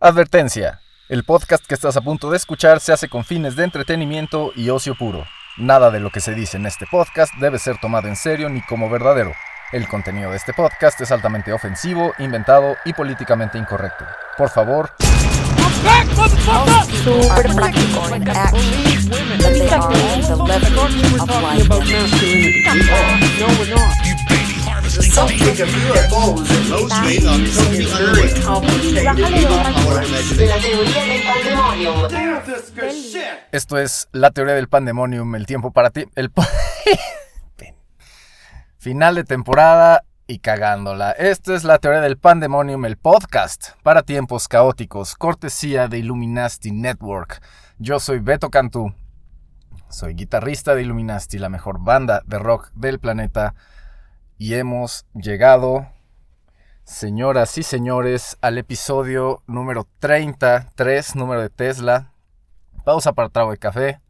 Advertencia. El podcast que estás a punto de escuchar se hace con fines de entretenimiento y ocio puro. Nada de lo que se dice en este podcast debe ser tomado en serio ni como verdadero. El contenido de este podcast es altamente ofensivo, inventado y políticamente incorrecto. Por favor, esto es la teoría del pandemonium, el tiempo para ti. El Final de temporada y cagándola. Esto es la teoría del pandemonium, el podcast para tiempos caóticos, cortesía de Illuminati Network. Yo soy Beto Cantú. Soy guitarrista de Illuminati, la mejor banda de rock del planeta. Y hemos llegado, señoras y señores, al episodio número 33, número de Tesla. Pausa para trago de café.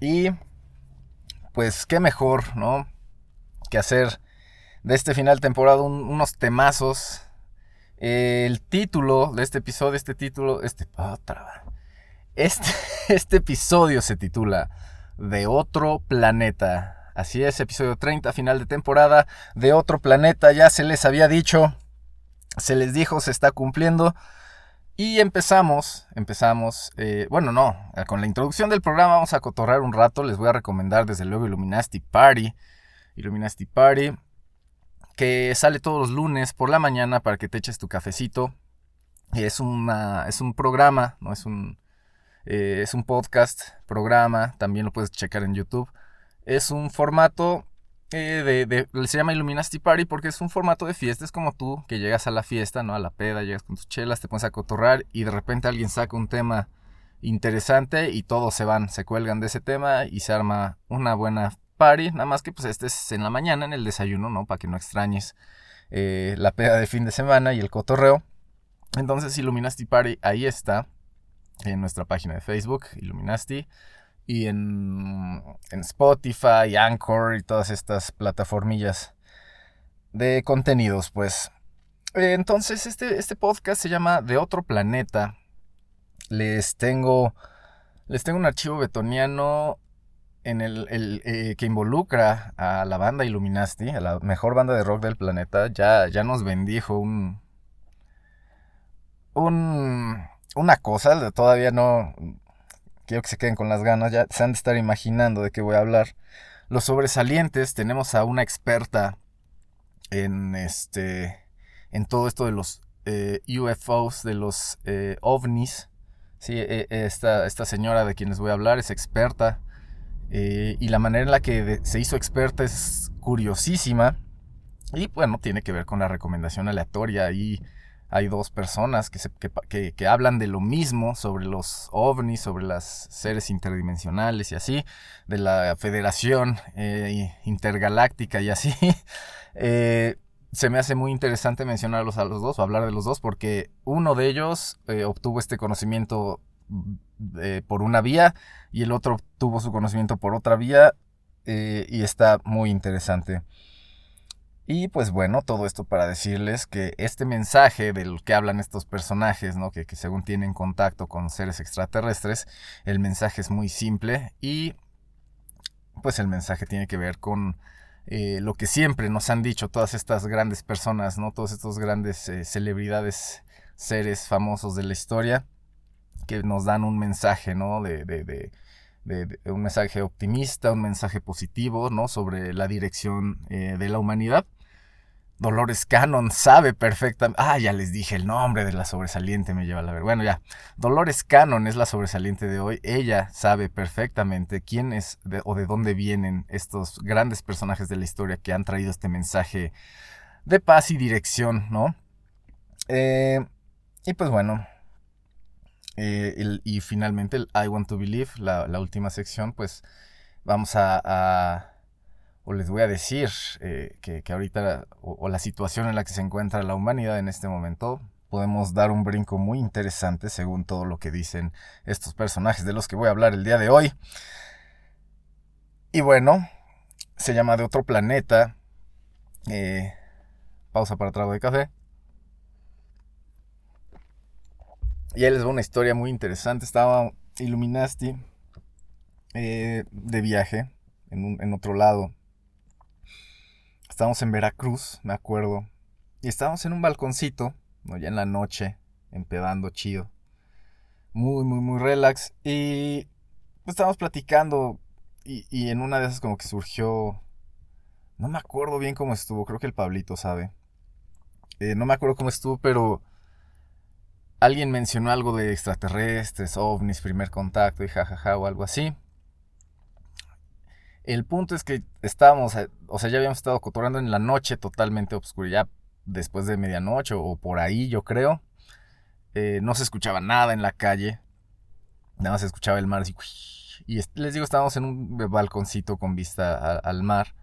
Y pues qué mejor, ¿no? Que hacer de este final de temporada un- unos temazos. El título de este episodio, este título, este... Este, este episodio se titula De otro planeta. Así es, episodio 30, final de temporada. De otro planeta, ya se les había dicho. Se les dijo, se está cumpliendo. Y empezamos, empezamos, eh, bueno, no, con la introducción del programa vamos a cotorrar un rato, les voy a recomendar desde luego Illuminati Party, Illuminati Party, que sale todos los lunes por la mañana para que te eches tu cafecito. Es, una, es un programa, no es un, eh, es un podcast, programa, también lo puedes checar en YouTube. Es un formato eh, de, se llama Illuminati Party porque es un formato de fiesta. Es como tú que llegas a la fiesta, ¿no? A la peda, llegas con tus chelas, te pones a cotorrar y de repente alguien saca un tema interesante y todos se van, se cuelgan de ese tema y se arma una buena party. Nada más que pues este es en la mañana, en el desayuno, ¿no? Para que no extrañes eh, la peda de fin de semana y el cotorreo. Entonces Illuminati Party ahí está, en nuestra página de Facebook, Illuminati y en, en Spotify, Anchor y todas estas plataformillas de contenidos, pues. Eh, Entonces, este, este podcast se llama De otro planeta. Les tengo. Les tengo un archivo betoniano en el, el, eh, que involucra a la banda Illuminati, a la mejor banda de rock del planeta. Ya, ya nos bendijo un. un una cosa, todavía no, quiero que se queden con las ganas, ya se han de estar imaginando de qué voy a hablar. Los sobresalientes, tenemos a una experta en este en todo esto de los eh, UFOs, de los eh, ovnis. Sí, eh, eh, esta, esta señora de quien les voy a hablar es experta. eh, y la manera en la que se hizo experta es curiosísima. Y bueno, tiene que ver con la recomendación aleatoria. Y hay dos personas que, se- que que- hablan de lo mismo sobre los ovnis, sobre los seres interdimensionales y así, de la Federación eh, Intergaláctica y así. Eh, se me hace muy interesante mencionarlos a los dos o hablar de los dos porque uno de ellos eh, obtuvo este conocimiento eh, por una vía y el otro obtuvo su conocimiento por otra vía y está muy interesante. Y pues bueno, todo esto para decirles que este mensaje del que hablan estos personajes, ¿no? que, que según tienen contacto con seres extraterrestres, el mensaje es muy simple y pues el mensaje tiene que ver con eh, lo que siempre nos han dicho todas estas grandes personas, ¿no? Todos estos grandes eh, celebridades, seres famosos de la historia, que nos dan un mensaje, ¿no? De, de- de- de- un mensaje optimista, un mensaje positivo, ¿no? Sobre la dirección eh, de la humanidad. Dolores Cannon sabe perfectamente. Ah, ya les dije el nombre de la sobresaliente, me lleva a la ver. Bueno, ya. Dolores Cannon es la sobresaliente de hoy. Ella sabe perfectamente quién es o de dónde vienen estos grandes personajes de la historia que han traído este mensaje de paz y dirección, ¿no? Eh, y pues bueno. Eh, y finalmente el I Want to Believe, la, última sección, pues vamos a, a- o les voy a decir eh, que, que ahorita, o, o la situación en la que se encuentra la humanidad en este momento, podemos dar un brinco muy interesante según todo lo que dicen estos personajes de los que voy a hablar el día de hoy. Y bueno, se llama De otro planeta. eh, pausa para trago de café. Y ahí les va una historia muy interesante. Estaba Illuminati eh, de viaje en, un- en otro lado. Estábamos en Veracruz, me acuerdo. Y estábamos en un balconcito, ¿no? ya en la noche, empedando chido. Muy, muy, muy relax. Y pues, estábamos platicando. Y, y en una de esas como que surgió... No me acuerdo bien cómo estuvo, creo que el Pablito sabe. Eh, no me acuerdo cómo estuvo, pero alguien mencionó algo de extraterrestres, ovnis, primer contacto y jajaja o algo así. El punto es que estábamos, eh, o sea, ya habíamos estado cotorreando en la noche totalmente oscura, ya después de medianoche o por ahí, yo creo. Eh, no se escuchaba nada en la calle, nada más se escuchaba el mar así. Y es- les digo, estábamos en un balconcito con vista al mar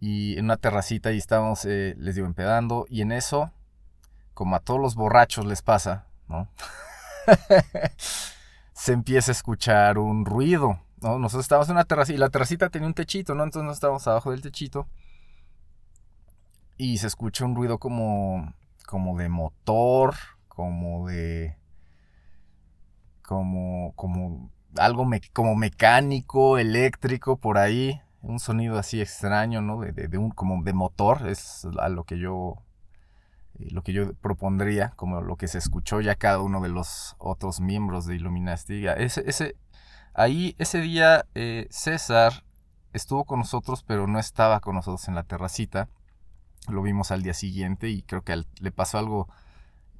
y en una terracita y estábamos, eh, les digo, empedando. Y en eso, como a todos los borrachos les pasa, ¿no? se empieza a escuchar un ruido, ¿no? Nosotros estábamos en una terracita y la terracita tenía un techito, ¿no? Entonces nosotros estábamos abajo del techito y se escucha un ruido como, como de motor, como de, como, como algo como mecánico, eléctrico, por ahí, un sonido así extraño, ¿no? De, de- un, como de motor, es a lo que yo, lo que yo propondría, como lo que se escuchó ya cada uno de los otros miembros de Illuminati. Ese, ese, ahí, ese día, eh, César estuvo con nosotros, pero no estaba con nosotros en la terracita. Lo vimos al día siguiente y creo que le pasó algo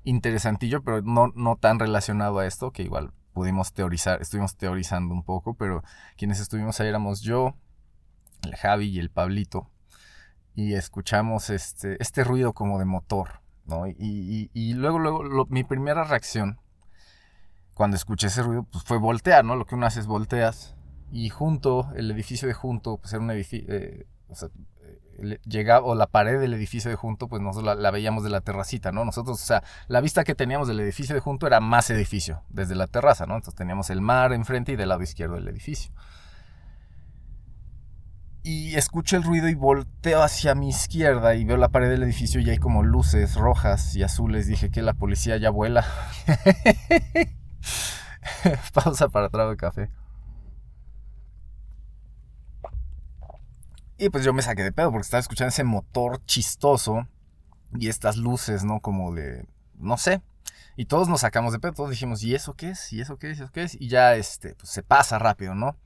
interesantillo, pero no, no tan relacionado a esto, que igual pudimos teorizar, estuvimos teorizando un poco, pero quienes estuvimos ahí éramos yo, el Javi y el Pablito, y escuchamos este, este ruido como de motor, ¿no? Y, y- y luego, luego, mi primera reacción cuando escuché ese ruido, pues fue voltear, ¿no? Lo que uno hace es volteas, y junto, el edificio de junto, pues era un edificio, o sea, le- llegaba, o la pared del edificio de junto, pues nosotros la, la veíamos de la terracita, ¿no? Nosotros, o sea, la vista que teníamos del edificio de junto era más edificio, desde la terraza, ¿no? Entonces teníamos el mar enfrente y del lado izquierdo el edificio. Y escucho el ruido y volteo hacia mi izquierda y veo la pared del edificio y hay como luces rojas y azules. Dije que la policía ya vuela. Pausa para trago de café. Y pues yo me saqué de pedo porque estaba escuchando ese motor chistoso y estas luces, ¿no? Como de, no sé. Y todos nos sacamos de pedo, todos dijimos, ¿y eso qué es? ¿Y eso qué es? ¿Y eso qué es? Y ya, este, pues se pasa rápido, ¿no?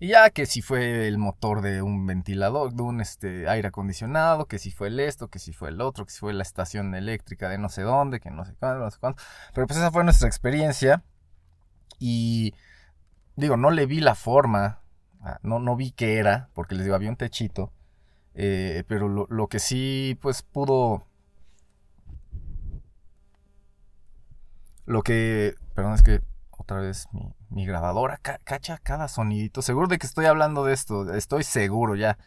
Y ya que si fue el motor de un ventilador, de un este, aire acondicionado, que si fue el esto, que si fue el otro, que si fue la estación eléctrica de no sé dónde, que no sé cuándo, no sé cuándo. Pero pues esa fue nuestra experiencia. Y digo, no le vi la forma, ah, no, no vi qué era, porque les digo, había un techito. eh, pero lo, lo que sí, pues pudo... Lo que... Perdón, es que otra vez mi, mi grabadora ca- cacha cada sonidito. Seguro de que estoy hablando de esto, estoy seguro ya.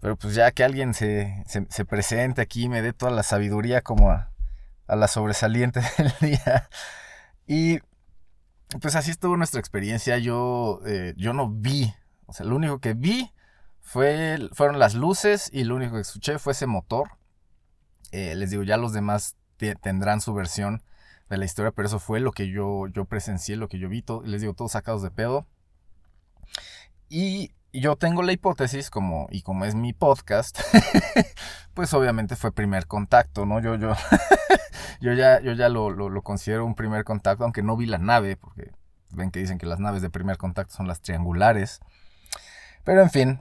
Pero pues ya que alguien se, se, se presente aquí me dé toda la sabiduría como a, a la sobresaliente del día. Y pues así estuvo nuestra experiencia. Yo, eh, yo no vi, o sea, lo único que vi fue, fueron las luces y lo único que escuché fue ese motor. Eh, les digo, ya los demás te- tendrán su versión de la historia, pero eso fue lo que yo, yo presencié, lo que yo vi, to- les digo, todos sacados de pedo. Y yo tengo la hipótesis, como, y como es mi podcast, pues obviamente fue primer contacto, ¿no? Yo, yo, yo ya, yo ya lo, lo, lo considero un primer contacto, aunque no vi la nave, porque ven que dicen que las naves de primer contacto son las triangulares. Pero en fin,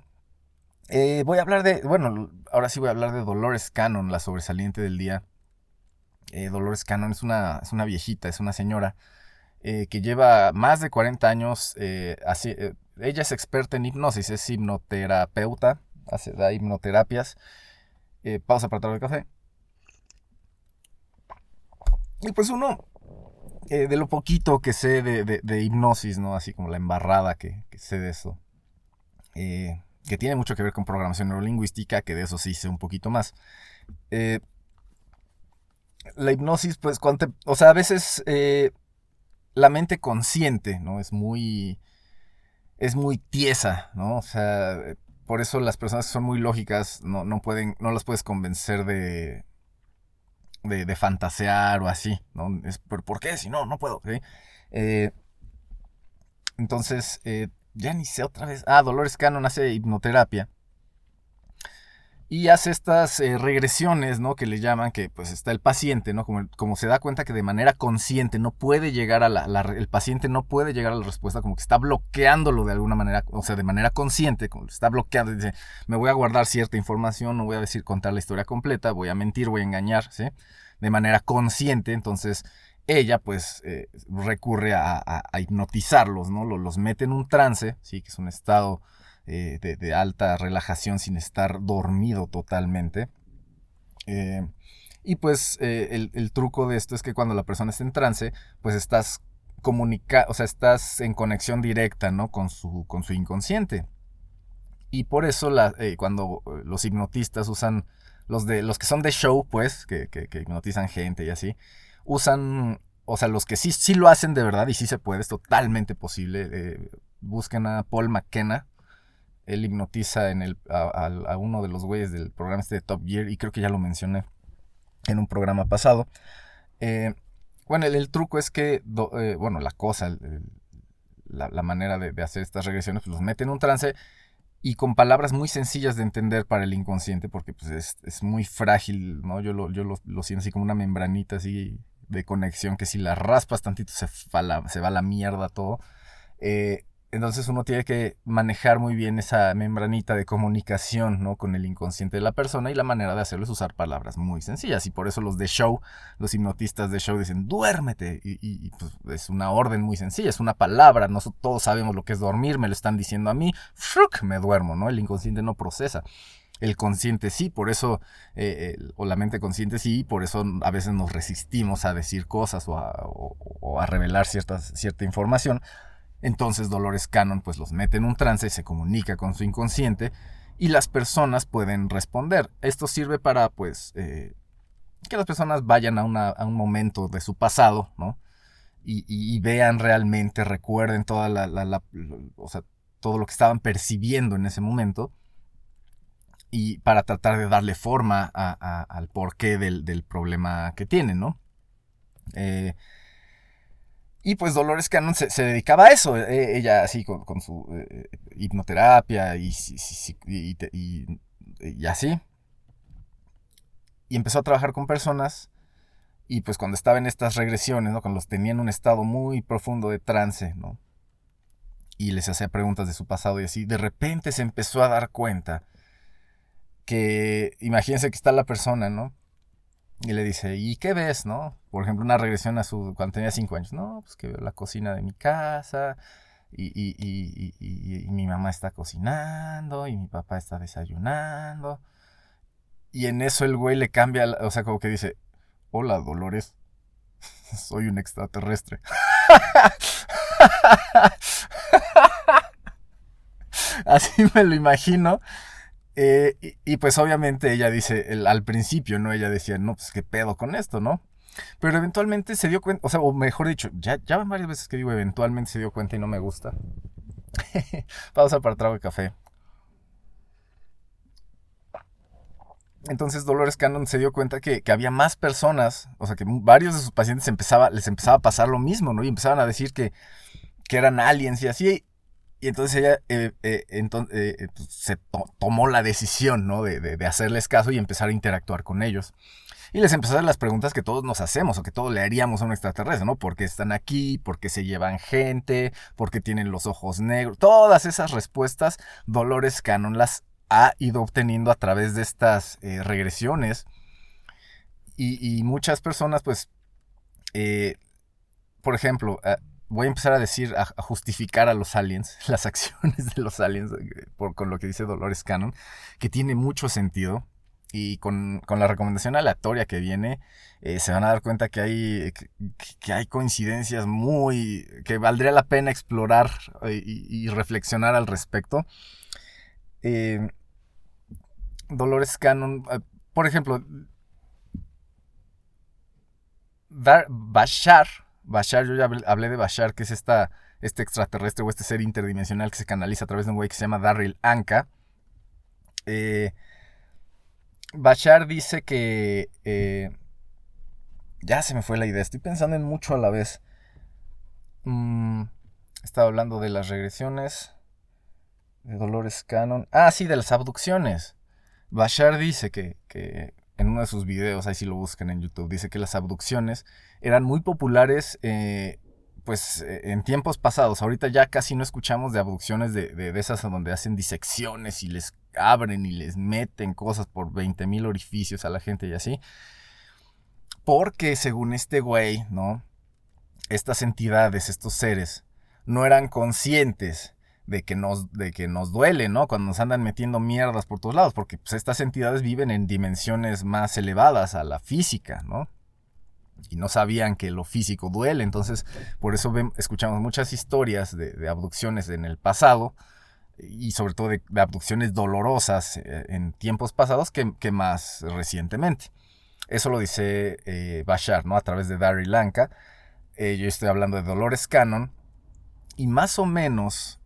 eh, voy a hablar de, bueno, ahora sí voy a hablar de Dolores Cannon, la sobresaliente del día. Eh, Dolores Cannon es una, es una viejita, es una señora eh, que lleva más de 40 años. eh, así, ella es experta en hipnosis, es hipnoterapeuta, hace, da hipnoterapias. Pausa para traer el café. Y pues uno, de lo poquito que sé de, de- hipnosis, ¿no? Así como la embarrada que, que sé de eso. que tiene mucho que ver con programación neurolingüística, que de eso sí sé un poquito más. La hipnosis, pues, o sea, a veces eh, la mente consciente, ¿no? Es muy, es muy tiesa, ¿no? O sea, por eso las personas que son muy lógicas no, no pueden, no las puedes convencer de, de, fantasear o así, ¿no? Es, ¿por, por qué? Si no, no puedo. Eh, entonces, eh, ya ni sé otra vez. Ah, Dolores Cannon hace hipnoterapia. Y hace estas eh, regresiones, ¿no? Que le llaman, que pues está el paciente, ¿no? Como, como se da cuenta que de manera consciente no puede llegar a la, El paciente no puede llegar a la respuesta, como que está bloqueándolo de alguna manera, o sea, de manera consciente, como está bloqueando. Dice, me voy a guardar cierta información, no voy a decir contar la historia completa, voy a mentir, voy a engañar, ¿sí? De manera consciente, entonces ella pues eh, recurre a, a- a hipnotizarlos, ¿no? Los, los mete en un trance, ¿sí? Que es un estado eh, de, alta relajación sin estar dormido totalmente. Eh, y pues eh, el, truco de esto es que cuando la persona está en trance, pues estás comunica o sea, estás en conexión directa, ¿no? Con su, con su inconsciente. Y por eso la, cuando los hipnotistas usan, los, de, los que son de show, pues, que, que- hipnotizan gente y así, usan, o sea, los que sí, sí lo hacen de verdad y sí se puede, es totalmente posible. busquen a Paul McKenna. Él hipnotiza en el, a, uno de los güeyes del programa este de Top Gear y creo que ya lo mencioné en un programa pasado. Eh, bueno, el, truco es que, eh, bueno, la cosa, la, manera de, hacer estas regresiones, pues los mete en un trance y con palabras muy sencillas de entender para el inconsciente, porque pues es, es muy frágil, ¿no? Yo, lo, yo lo, lo siento así como una membranita así de conexión que si la raspas tantito se, se va a la mierda todo. Eh, entonces uno tiene que manejar muy bien esa membranita de comunicación, ¿no? Con el inconsciente de la persona y la manera de hacerlo es usar palabras muy sencillas. Y por eso los de show, los hipnotistas de show dicen, duérmete. Y, pues, es una orden muy sencilla, es una palabra. Nosotros todos sabemos lo que es dormir, me lo están diciendo a mí, ¡fruc! me duermo, ¿no? El inconsciente no procesa. El consciente sí, por eso, eh, o la mente consciente sí, por eso a veces nos resistimos a decir cosas o a, revelar cierta información. Entonces Dolores Cannon pues los mete en un trance, se comunica con su inconsciente y las personas pueden responder. Esto sirve para pues eh, que las personas vayan a, un momento de su pasado, ¿no? Y, y- y vean realmente, recuerden todo lo que estaban percibiendo en ese momento y para tratar de darle forma al porqué del, del problema que tienen, ¿no? Eh, y pues Dolores Cannon se, dedicaba a eso, eh, ella así con, su hipnoterapia y así. Y empezó a trabajar con personas y pues cuando estaba en estas regresiones, ¿no? Cuando los tenía en un estado muy profundo de trance, ¿no? Y les hacía preguntas de su pasado y así, de repente se empezó a dar cuenta que, imagínense que está la persona, ¿no? Y le dice, ¿y qué ves, no? Por ejemplo, una regresión a su cuando tenía cinco años. No, pues que veo la cocina de mi casa y, y- y- y- mi mamá está cocinando y mi papá está desayunando. Y en eso el güey le cambia, o sea, como que dice, hola Dolores, soy un extraterrestre. Así me lo imagino. Eh, y, pues obviamente ella dice, al principio, ¿no? Ella decía, no, pues qué pedo con esto, ¿no? Pero eventualmente se dio cuenta, o sea, o mejor dicho, ya, ya van varias veces que digo, eventualmente se dio cuenta y no me gusta. Pausa para trago de café. Entonces Dolores Cannon se dio cuenta que, que había más personas, o sea, que varios de sus pacientes les empezaba a pasar lo mismo, ¿no? Y empezaban a decir que, que eran aliens y así. Y entonces ella eh, eh, enton- eh, pues, se to- tomó la decisión, ¿no? De, de- hacerles caso y empezar a interactuar con ellos. Y les empezó a hacer las preguntas que todos nos hacemos o que todos le haríamos a un extraterrestre, ¿no? ¿Por qué están aquí? ¿Por qué se llevan gente? ¿Por qué tienen los ojos negros? Todas esas respuestas, Dolores Cannon las ha ido obteniendo a través de estas regresiones. Y, y muchas personas, pues, por ejemplo, eh, voy a empezar a decir, a, justificar a los aliens, las acciones de los aliens, eh, con lo que dice Dolores Cannon, que tiene mucho sentido. Y con, con la recomendación aleatoria que viene, eh, se van a dar cuenta que hay, que, que hay coincidencias muy. que valdría la pena explorar eh, y, reflexionar al respecto. Eh, Dolores Cannon, eh, por ejemplo, Bashar, Bashar, yo ya hablé, de Bashar, que es esta, este extraterrestre o este ser interdimensional que se canaliza a través de un güey que se llama Darryl Anka. Eh, Bashar dice que... eh, ya se me fue la idea, estoy pensando en mucho a la vez. Mm, estaba hablando de las regresiones, de Dolores Cannon. Ah, sí, de las abducciones. Bashar dice que, que en uno de sus videos, ahí sí lo buscan en YouTube, dice que las abducciones eran muy populares eh, pues eh, en tiempos pasados. Ahorita ya casi no escuchamos de abducciones de, de, esas donde hacen disecciones y les abren y les meten cosas por 20.000 orificios a la gente y así. Porque según este güey, ¿no? Estas entidades, estos seres, no eran conscientes de que nos, de que nos duele, ¿no? Cuando nos andan metiendo mierdas por todos lados, porque pues, estas entidades viven en dimensiones más elevadas a la física, ¿no? Y no sabían que lo físico duele, entonces por eso escuchamos muchas historias de, abducciones en el pasado y sobre todo de, de abducciones dolorosas eh, en tiempos pasados que, que, más recientemente. Eso lo dice eh, Bashar, ¿no? A través de Dari Lanka. Eh, yo estoy hablando de Dolores Cannon. Y más o menos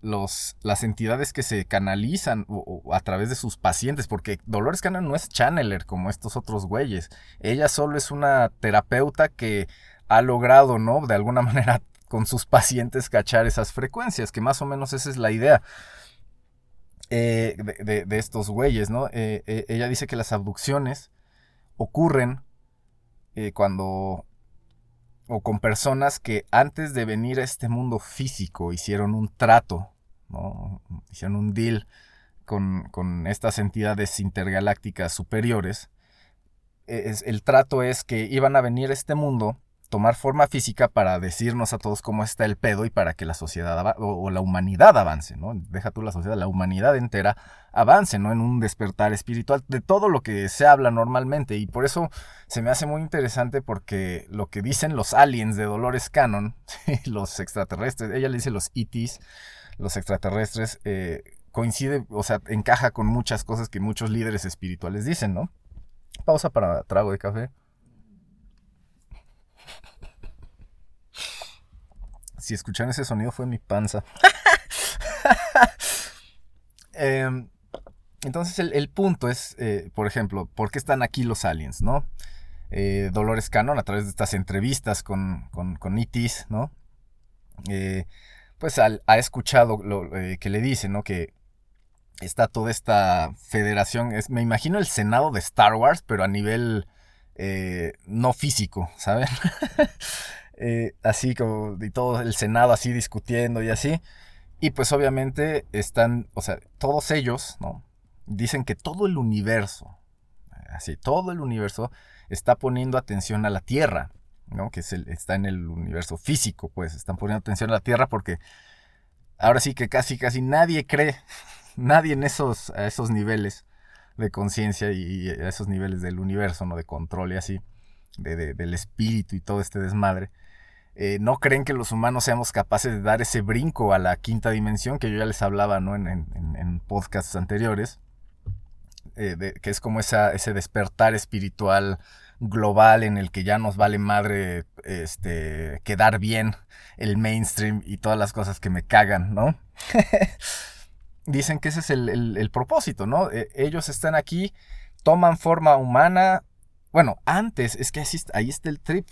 los, las entidades que se canalizan o, a través de sus pacientes, porque Dolores Cannon no es channeler como estos otros güeyes. Ella solo es una terapeuta que ha logrado, ¿no? De alguna manera con sus pacientes cachar esas frecuencias, que más o menos esa es la idea. Eh, de, de, estos güeyes, ¿no? Eh, eh, ella dice que las abducciones ocurren cuando o con personas que antes de venir a este mundo físico hicieron un trato, ¿no? hicieron un deal con, con estas entidades intergalácticas superiores. Es, el trato es que iban a venir a este mundo, tomar forma física para decirnos a todos cómo está el pedo y para que la sociedad o, o, la humanidad avance, ¿no? Deja tú la sociedad, la humanidad entera avance, ¿no? En un despertar espiritual de todo lo que se habla normalmente y por eso se me hace muy interesante porque lo que dicen los aliens de Dolores Cannon, los extraterrestres, ella le dice los ETs, los extraterrestres, eh, coincide, o sea, encaja con muchas cosas que muchos líderes espirituales dicen, ¿no? Pausa para trago de café. Si escuchan ese sonido fue mi panza. eh, entonces el, el, punto es, eh, por ejemplo, ¿por qué están aquí los aliens, no? Eh, Dolores Cannon, a través de estas entrevistas con, con, con Itis, ¿no? Eh, pues al, ha escuchado lo que le dice, ¿no? Que está toda esta federación, es, me imagino el Senado de Star Wars, pero a nivel no físico, ¿saben? eh, así como y todo el Senado así discutiendo y así. Y pues obviamente están, o sea, todos ellos, ¿no? Dicen que todo el universo, así, todo el universo está poniendo atención a la Tierra, ¿no? Que es está en el universo físico, pues están poniendo atención a la Tierra porque ahora sí que casi, casi nadie cree, nadie en esos, a esos niveles de conciencia y, a esos niveles del universo, ¿no? De control y así, de, del espíritu y todo este desmadre eh, no creen que los humanos seamos capaces de dar ese brinco a la quinta dimensión que yo ya les hablaba ¿no? en, en, en podcasts anteriores, eh, que es como ese despertar espiritual global en el que ya nos vale madre este, quedar bien el mainstream y todas las cosas que me cagan, ¿no? Dicen que ese es el, el, propósito, ¿no? Eh, ellos están aquí, toman forma humana. Bueno, antes, es que ahí está el trip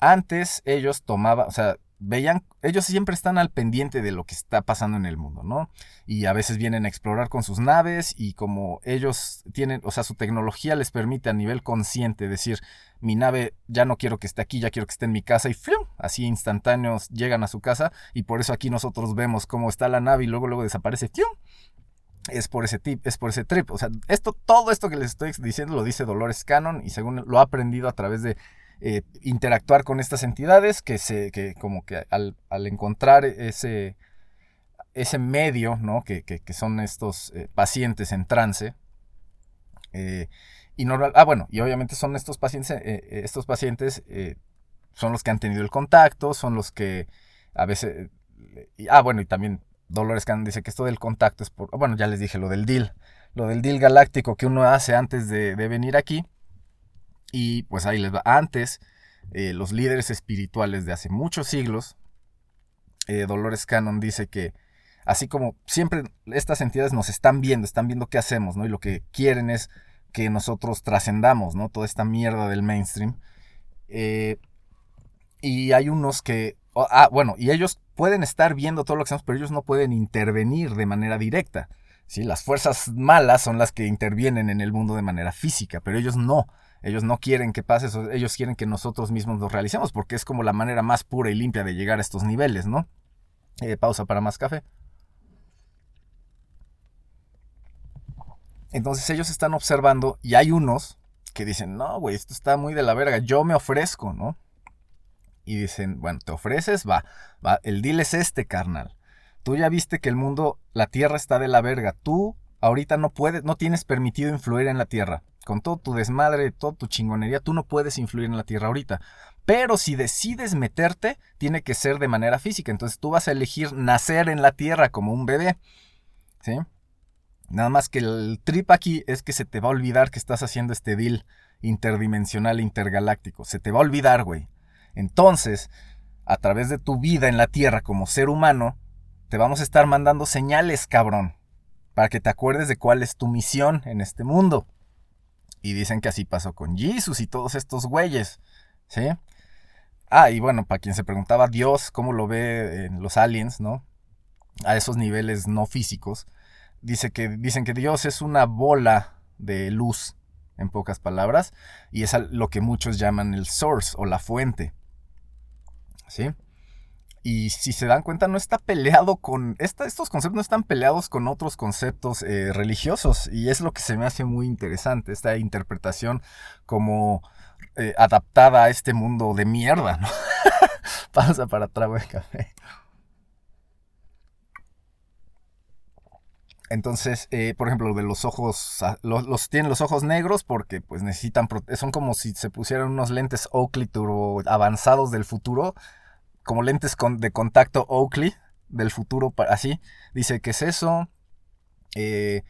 antes ellos tomaban, o sea, veían, ellos siempre están al pendiente de lo que está pasando en el mundo, ¿no? Y a veces vienen a explorar con sus naves y como ellos tienen, o sea, su tecnología les permite a nivel consciente decir, mi nave ya no quiero que esté aquí, ya quiero que esté en mi casa y ¡fium! así instantáneos llegan a su casa y por eso aquí nosotros vemos cómo está la nave y luego luego desaparece ¡fium! es por ese tip, es por ese trip, o sea, esto todo esto que les estoy diciendo lo dice Dolores Cannon y según lo ha aprendido a través de eh, interactuar con estas entidades que se que como que al, al encontrar ese ese medio ¿no? que, que, que son estos eh, pacientes en trance eh, y normal ah bueno y obviamente son estos pacientes estos pacientes son los que han tenido el contacto son los que a veces ah bueno y también Dolores Cannon dice que esto del contacto es por bueno ya les dije lo del deal lo del deal galáctico que uno hace antes de, de venir aquí y pues ahí les va. Antes, eh, los líderes espirituales de hace muchos siglos, eh, Dolores Cannon dice que Así como siempre estas entidades nos están viendo, están viendo qué hacemos, ¿no? Y lo que quieren es que nosotros trascendamos, ¿no? Toda esta mierda del mainstream. Eh, y hay unos que, ah, bueno, y ellos pueden estar viendo todo lo que hacemos, pero ellos no pueden intervenir de manera directa. ¿sí? Las fuerzas malas son las que intervienen en el mundo de manera física, pero ellos no. Ellos no quieren que pase eso, ellos quieren que nosotros mismos lo realicemos, porque es como la manera más pura y limpia de llegar a estos niveles, ¿no? Eh, pausa para más café. Entonces ellos están observando y hay unos que dicen, no, güey, esto está muy de la verga, yo me ofrezco, ¿no? Y dicen, bueno, te ofreces, va, va, el deal es este, carnal. Tú ya viste que el mundo, la tierra está de la verga, tú ahorita no puedes, no tienes permitido influir en la tierra. Con todo tu desmadre, toda tu chingonería, tú no puedes influir en la tierra ahorita. Pero si decides meterte, tiene que ser de manera física. Entonces tú vas a elegir nacer en la tierra como un bebé. ¿Sí? Nada más que el trip aquí es que se te va a olvidar que estás haciendo este deal interdimensional intergaláctico. Se te va a olvidar, güey. Entonces, a través de tu vida en la Tierra como ser humano, te vamos a estar mandando señales, cabrón, para que te acuerdes de cuál es tu misión en este mundo. Y dicen que así pasó con Jesus y todos estos güeyes, ¿sí? Ah, y bueno, para quien se preguntaba Dios, cómo lo ve en los aliens, ¿no? A esos niveles no físicos dice que, dicen que Dios es una bola de luz, en pocas palabras, y es lo que muchos llaman el source o la fuente. ¿Sí? Y si se dan cuenta, no está peleado con. estos conceptos no están peleados con otros conceptos eh, religiosos. Y es lo que se me hace muy interesante, esta interpretación como eh, adaptada a este mundo de mierda, ¿no? Pausa para trago de café. Entonces, eh, por ejemplo, de los ojos, ah, los, tienen los ojos negros porque pues necesitan, son como si se pusieran unos lentes Oakley Turbo avanzados del futuro, como lentes de contacto Oakley del futuro, así. Dice que es eso. Eh,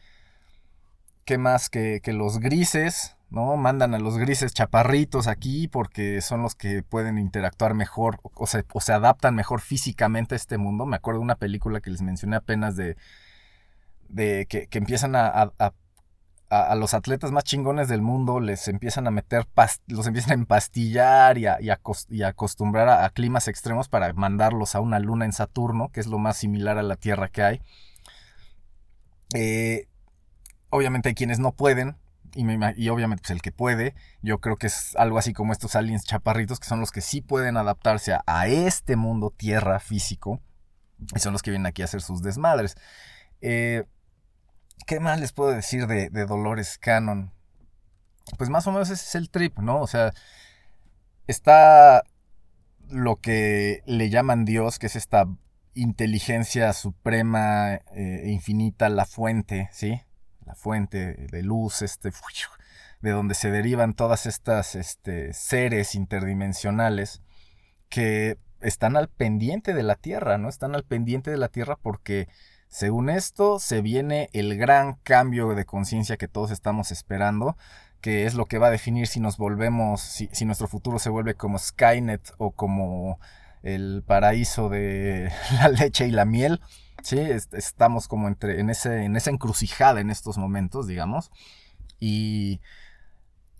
¿Qué más? Que, los grises, ¿no? Mandan a los grises chaparritos aquí porque son los que pueden interactuar mejor o se, o se adaptan mejor físicamente a este mundo. Me acuerdo de una película que les mencioné apenas de de que, empiezan a, a, los atletas más chingones del mundo, les empiezan a meter, los empiezan a empastillar y a, y acostumbrar a, climas extremos para mandarlos a una luna en Saturno, que es lo más similar a la Tierra que hay. Eh, obviamente hay quienes no pueden, y, y, obviamente pues el que puede, yo creo que es algo así como estos aliens chaparritos, que son los que sí pueden adaptarse a, este mundo Tierra físico, y son los que vienen aquí a hacer sus desmadres. Eh, ¿Qué más les puedo decir de, Dolores Cannon? Pues más o menos ese es el trip, ¿no? O sea, está lo que le llaman Dios, que es esta inteligencia suprema e infinita, la fuente, ¿sí? La fuente de luz, este, de donde se derivan todas estas este, seres interdimensionales que están al pendiente de la Tierra, ¿no? Están al pendiente de la Tierra porque según esto, se viene el gran cambio de conciencia que todos estamos esperando, que es lo que va a definir si nos volvemos, si, nuestro futuro se vuelve como Skynet o como el paraíso de la leche y la miel. Sí, estamos como entre, en, ese, en esa encrucijada en estos momentos, digamos. Y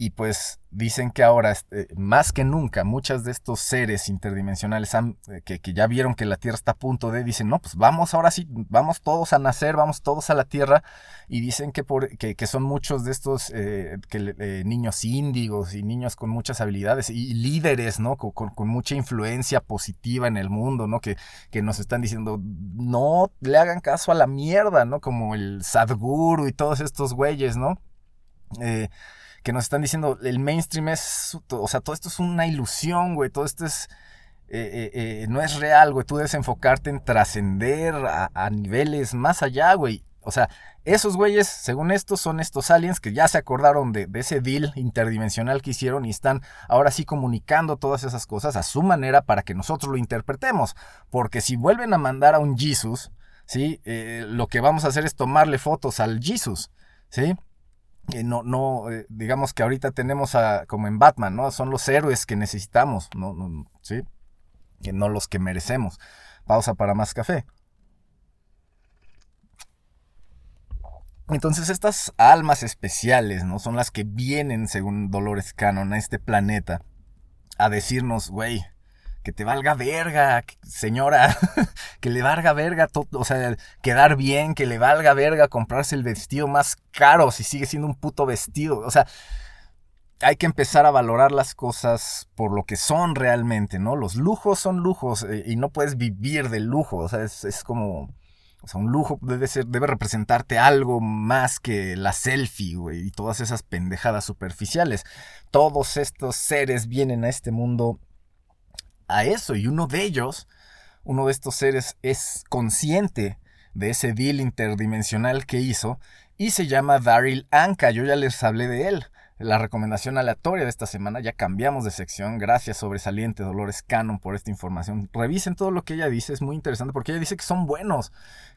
y pues dicen que ahora, este, más que nunca, muchas de estos seres interdimensionales han, eh, que, ya vieron que la Tierra está a punto de, dicen, no, pues vamos ahora sí, vamos todos a nacer, vamos todos a la Tierra. Y dicen que, por, que, son muchos de estos eh, que, eh, niños índigos y niños con muchas habilidades y líderes, ¿no? Con, mucha influencia positiva en el mundo, ¿no? Que, que nos están diciendo, no le hagan caso a la mierda, ¿no? Como el Sadhguru y todos estos güeyes, ¿no? Eh, que nos están diciendo, el mainstream es, o sea, todo esto es una ilusión, güey, todo esto es, eh, eh, eh, no es real, güey, tú debes enfocarte en trascender a, niveles más allá, güey. O sea, esos güeyes, según esto, son estos aliens que ya se acordaron de, ese deal interdimensional que hicieron y están ahora sí comunicando todas esas cosas a su manera para que nosotros lo interpretemos. Porque si vuelven a mandar a un Jesus, ¿sí? lo que vamos a hacer es tomarle fotos al Jesus, ¿sí? Eh, no, no, eh, digamos que ahorita tenemos a, como en Batman, ¿no? Son los héroes que necesitamos, ¿no? no sí Que no los que merecemos. Pausa para más café. Entonces estas almas especiales, ¿no? Son las que vienen, según Dolores Cannon, a este planeta a decirnos, güey, que te valga verga, señora, que le valga verga, o sea, quedar bien, que le valga verga comprarse el vestido más caro si sigue siendo un puto vestido, o sea, hay que empezar a valorar las cosas por lo que son realmente, ¿no? Los lujos son lujos eh, y no puedes vivir del lujo, o sea, es, es como... O sea, un lujo debe ser, debe representarte algo más que la selfie, güey, y todas esas pendejadas superficiales. Todos estos seres vienen a este mundo a eso, y uno de ellos, uno de estos seres, es consciente de ese deal interdimensional que hizo y se llama Daryl Anka. Yo ya les hablé de él la recomendación aleatoria de esta semana. Ya cambiamos de sección. Gracias, sobresaliente Dolores Cannon, por esta información. Revisen todo lo que ella dice, es muy interesante porque ella dice que son buenos,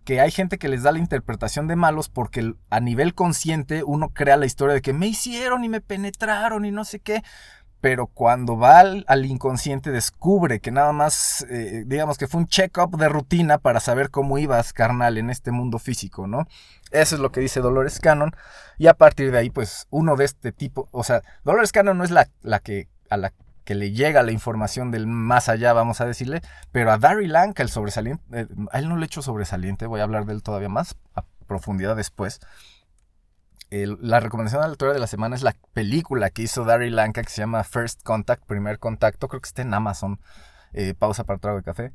que hay gente que les da la interpretación de malos porque a nivel consciente uno crea la historia de que me hicieron y me penetraron y no sé qué pero cuando va al, inconsciente descubre que nada más, eh, digamos que fue un check-up de rutina para saber cómo ibas, carnal, en este mundo físico, ¿no? Eso es lo que dice Dolores Cannon. Y a partir de ahí, pues, uno de este tipo, o sea, Dolores Cannon no es la, la que, a la que le llega la información del más allá, vamos a decirle, pero a Darry Lanka, el sobresaliente, eh, a él no le echo sobresaliente, voy a hablar de él todavía más a profundidad después la recomendación de la lectura de la semana es la película que hizo Darry Lanka que se llama First Contact, Primer Contacto. Creo que está en Amazon. Eh, pausa para trago de café.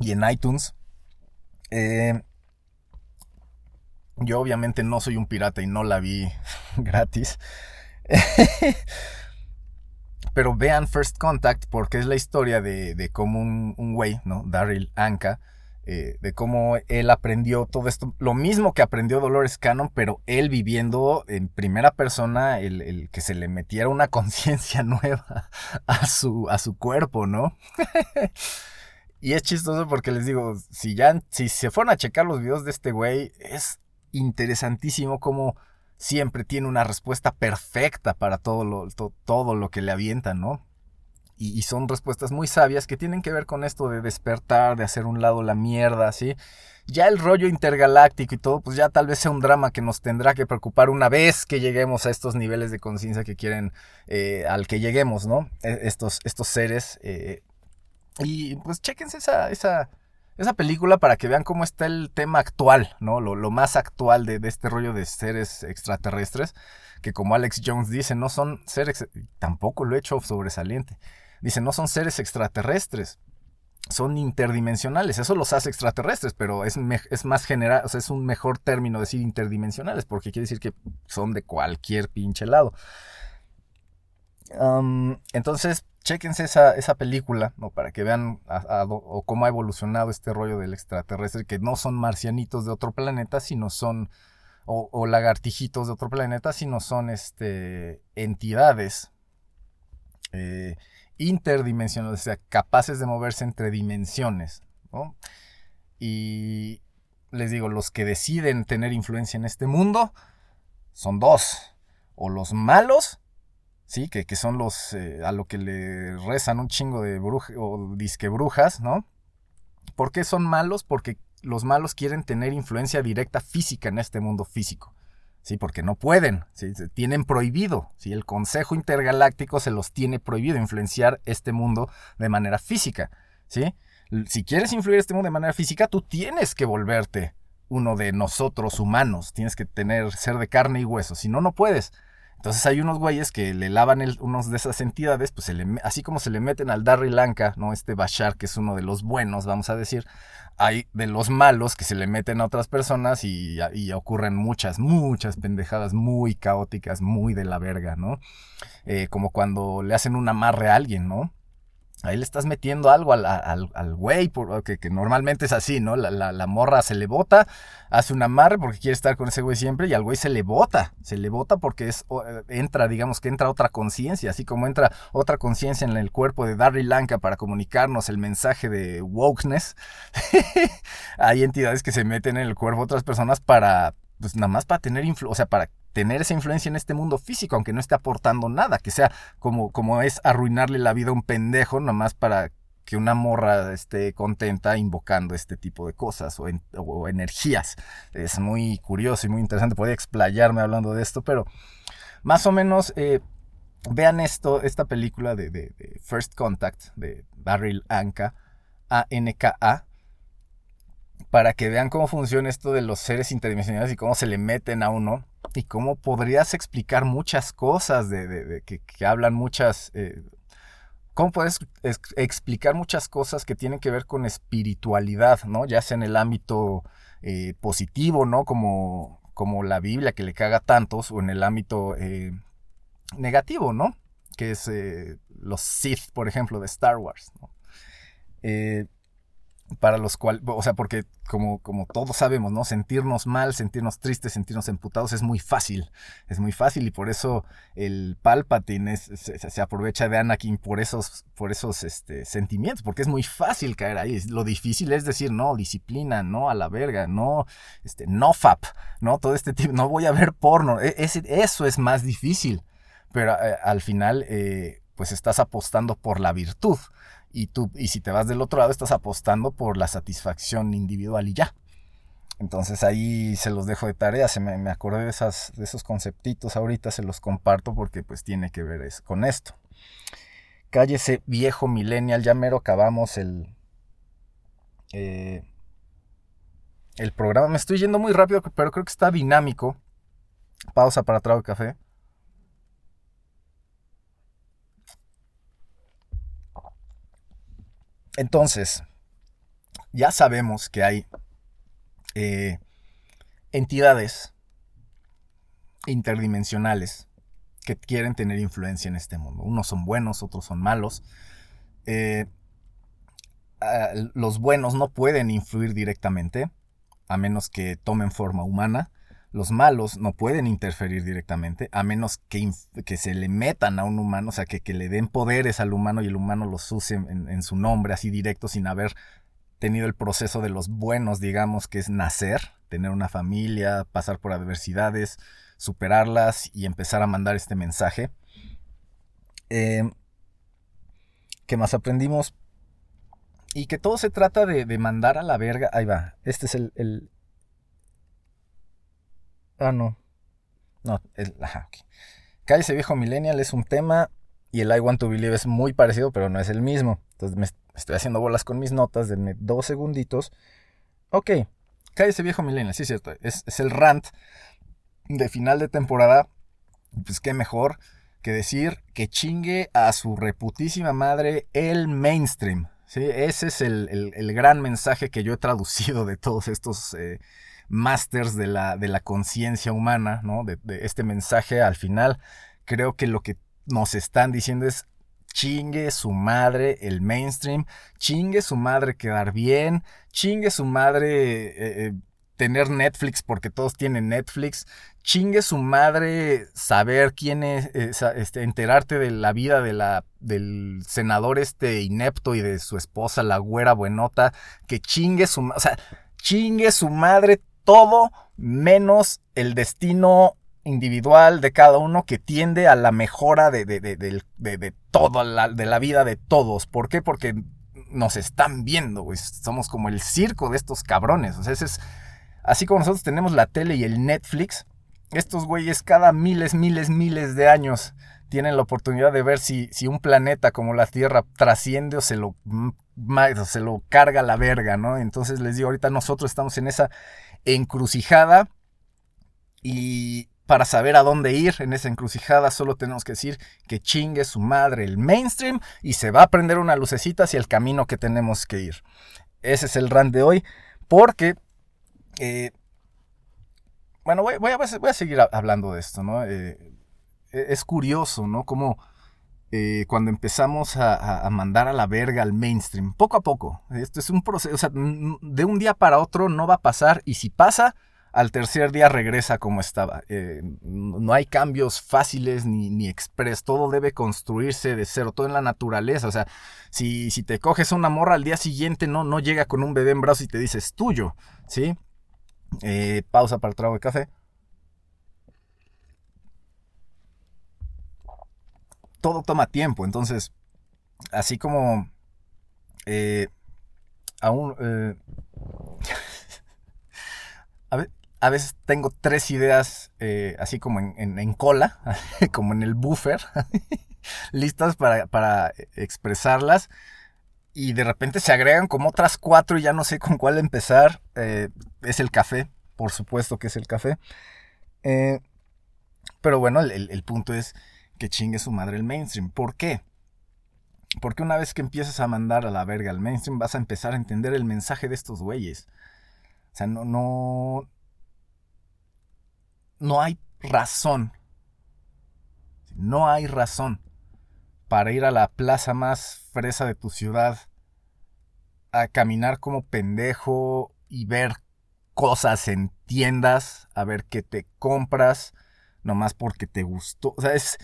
Y en iTunes. Eh, yo obviamente no soy un pirata y no la vi gratis. Pero vean First Contact porque es la historia de, de cómo un, un güey, ¿no? Daryl Anka, eh, de cómo él aprendió todo esto, lo mismo que aprendió Dolores Cannon, pero él viviendo en primera persona el, que se le metiera una conciencia nueva a su, a su cuerpo, ¿no? y es chistoso porque les digo, si ya, si se fueron a checar los videos de este güey, es interesantísimo cómo siempre tiene una respuesta perfecta para todo lo, todo lo que le avientan, ¿no? Y, son respuestas muy sabias que tienen que ver con esto de despertar, de hacer un lado la mierda, ¿sí? Ya el rollo intergaláctico y todo, pues ya tal vez sea un drama que nos tendrá que preocupar una vez que lleguemos a estos niveles de conciencia que quieren, eh, al que lleguemos, ¿no? E, estos, estos seres. Eh, y pues chequense esa, esa, esa película para que vean cómo está el tema actual, ¿no? Lo, más actual de, de, este rollo de seres extraterrestres, que como Alex Jones dice, no son seres, tampoco lo he hecho sobresaliente, Dice, no son seres extraterrestres, son interdimensionales. Eso los hace extraterrestres, pero es, es más general, es un mejor término decir interdimensionales, porque quiere decir que son de cualquier pinche lado. entonces, chéquense esa, esa película, ¿no? Para que vean o cómo ha evolucionado este rollo del extraterrestre, que no son marcianitos de otro planeta, sino son, o, lagartijitos de otro planeta, sino son este, entidades eh, interdimensionales, o sea, capaces de moverse entre dimensiones. Y les digo, los que deciden tener influencia en este mundo son dos. O los malos, ¿sí? Que, que son los eh, a lo que le rezan un chingo de brujas o disque brujas, ¿no? ¿Por qué son malos? Porque los malos quieren tener influencia directa física en este mundo físico. Sí, porque no pueden, ¿sí? Se tienen prohibido, ¿sí? El Consejo Intergaláctico se los tiene prohibido influenciar este mundo de manera física, ¿sí? Si quieres influir este mundo de manera física, tú tienes que volverte uno de nosotros humanos, tienes que tener ser de carne y hueso, si no no puedes. Entonces hay unos güeyes que le lavan unos de esas entidades, pues así como se le meten al Darry Lanka, ¿no? Este Bashar, que es uno de los buenos, vamos a decir, hay de los malos que se le meten a otras personas y, y ocurren muchas, muchas pendejadas muy caóticas, muy de la verga, ¿no? Eh, como cuando le hacen un amarre a alguien, ¿no? Ahí le estás metiendo algo al, al, güey, que, que, normalmente es así, ¿no? La, la, morra se le bota, hace un amarre porque quiere estar con ese güey siempre y al güey se le bota, se le bota porque es, eh, entra, digamos que entra otra conciencia, así como entra otra conciencia en el cuerpo de Darry Lanka para comunicarnos el mensaje de wokeness. Hay entidades que se meten en el cuerpo de otras personas para, pues nada más para tener influencia, o sea, para tener esa influencia en este mundo físico, aunque no esté aportando nada, que sea como, como es arruinarle la vida a un pendejo, nomás para que una morra esté contenta invocando este tipo de cosas o, en- o energías. Es muy curioso y muy interesante. Podría explayarme hablando de esto, pero más o menos eh, vean esto, esta película de, First Contact de Barry Anka, A-N-K-A, para que vean cómo funciona esto de los seres interdimensionales y cómo se le meten a uno y cómo podrías explicar muchas cosas de, que, hablan muchas... eh, ¿Cómo puedes ex- explicar muchas cosas que tienen que ver con espiritualidad, ¿no? Ya sea en el ámbito eh, positivo, ¿no? Como, como la Biblia que le caga a tantos, o en el ámbito eh, negativo, ¿no? Que es los Sith, por ejemplo, de Star Wars, ¿no? Eh, para los cuales, o sea, porque como, como todos sabemos, ¿no? Sentirnos mal, sentirnos tristes, sentirnos emputados es muy fácil, es muy fácil y por eso el Palpatine es- se, aprovecha de Anakin por esos, por esos este, sentimientos, porque es muy fácil caer ahí. Lo difícil es decir, no, disciplina, no, a la verga, no, este, no fap, no, todo este tipo, no voy a ver porno, E- eso es más difícil, pero eh, al final, eh, pues estás apostando por la virtud. Y, tú, y si te vas del otro lado, estás apostando por la satisfacción individual y ya. Entonces ahí se los dejo de tarea. Se me, me acordé de, esas, de esos conceptitos ahorita, se los comparto porque pues tiene que ver es- con esto. Cállese viejo millennial, ya mero acabamos el, eh, el programa. Me estoy yendo muy rápido, pero creo que está dinámico. Pausa para trago de café. Entonces, ya sabemos que hay eh, entidades interdimensionales que quieren tener influencia en este mundo. Unos son buenos, otros son malos. Eh, los buenos no pueden influir directamente, a menos que tomen forma humana. Los malos no pueden interferir directamente, a menos que, que se le metan a un humano, o sea, que, que le den poderes al humano y el humano los use en, su nombre así directo sin haber tenido el proceso de los buenos, digamos, que es nacer, tener una familia, pasar por adversidades, superarlas y empezar a mandar este mensaje. Eh, ¿Qué más aprendimos? Y que todo se trata de, de mandar a la verga. Ahí va. Este es el- Ah, no. No, el. Ajá, ok. Cállese viejo millennial es un tema. Y el I want to believe es muy parecido, pero no es el mismo. Entonces me estoy haciendo bolas con mis notas. Denme dos segunditos. Ok. Cállese viejo millennial. Sí, cierto. Es, es el rant de final de temporada. Pues qué mejor que decir que chingue a su reputísima madre el mainstream. ¿sí? Ese es el, el- el gran mensaje que yo he traducido de todos estos eh, masters de la, de la conciencia humana, ¿no? De, este mensaje al final. Creo que lo que nos están diciendo es chingue su madre el mainstream, chingue su madre quedar bien, chingue su madre eh, eh, tener Netflix porque todos tienen Netflix, chingue su madre saber quién es, eh, este, enterarte de la vida de la, del senador este inepto y de su esposa, la güera buenota, que chingue su, o sea, chingue su madre todo menos el destino individual de cada uno que tiende a la mejora de, de, de, de- toda la, de la vida de todos. ¿Por qué? Porque nos están viendo, güey. Somos como el circo de estos cabrones. O sea, es, así como nosotros tenemos la tele y el Netflix, estos güeyes cada miles, miles, miles de años tienen la oportunidad de ver si, si un planeta como la Tierra trasciende o se lo, o se lo carga la verga, ¿no? Entonces les digo, ahorita nosotros estamos en esa encrucijada y para saber a dónde ir en esa encrucijada solo tenemos que decir que chingue su madre el mainstream y se va a prender una lucecita hacia el camino que tenemos que ir. Ese es el rant de hoy porque... eh, bueno, voy, a, voy a seguir hablando de esto, ¿no? Eh, es curioso, ¿no? Eh, cuando empezamos a, mandar a la verga al mainstream, poco a poco. Esto es un proceso, o sea, de un día para otro no va a pasar y si pasa, al tercer día regresa como estaba. Eh, no hay cambios fáciles ni, ni todo debe construirse de cero, todo en la naturaleza. O sea, si, si te coges una morra al día siguiente, no, no llega con un bebé en brazos y te dice es tuyo, ¿sí? Eh, pausa para el trago de café. Todo toma tiempo, entonces, así como eh, aún... eh, a, ve- a veces tengo tres ideas eh, así como en, en- cola, como en el buffer, listas para, para expresarlas. Y de repente se agregan como otras cuatro y ya no sé con cuál empezar. Es el café, por supuesto que es el café. Pero bueno, el punto es que chingue su madre el mainstream. ¿Por qué? Porque una vez que empiezas a mandar a la verga al mainstream, vas a empezar a entender el mensaje de estos güeyes. O sea, no, no. No hay razón. No hay razón para ir a la plaza más fresa de tu ciudad a caminar como pendejo y ver cosas en tiendas, a ver qué te compras, nomás porque te gustó. O sea, es.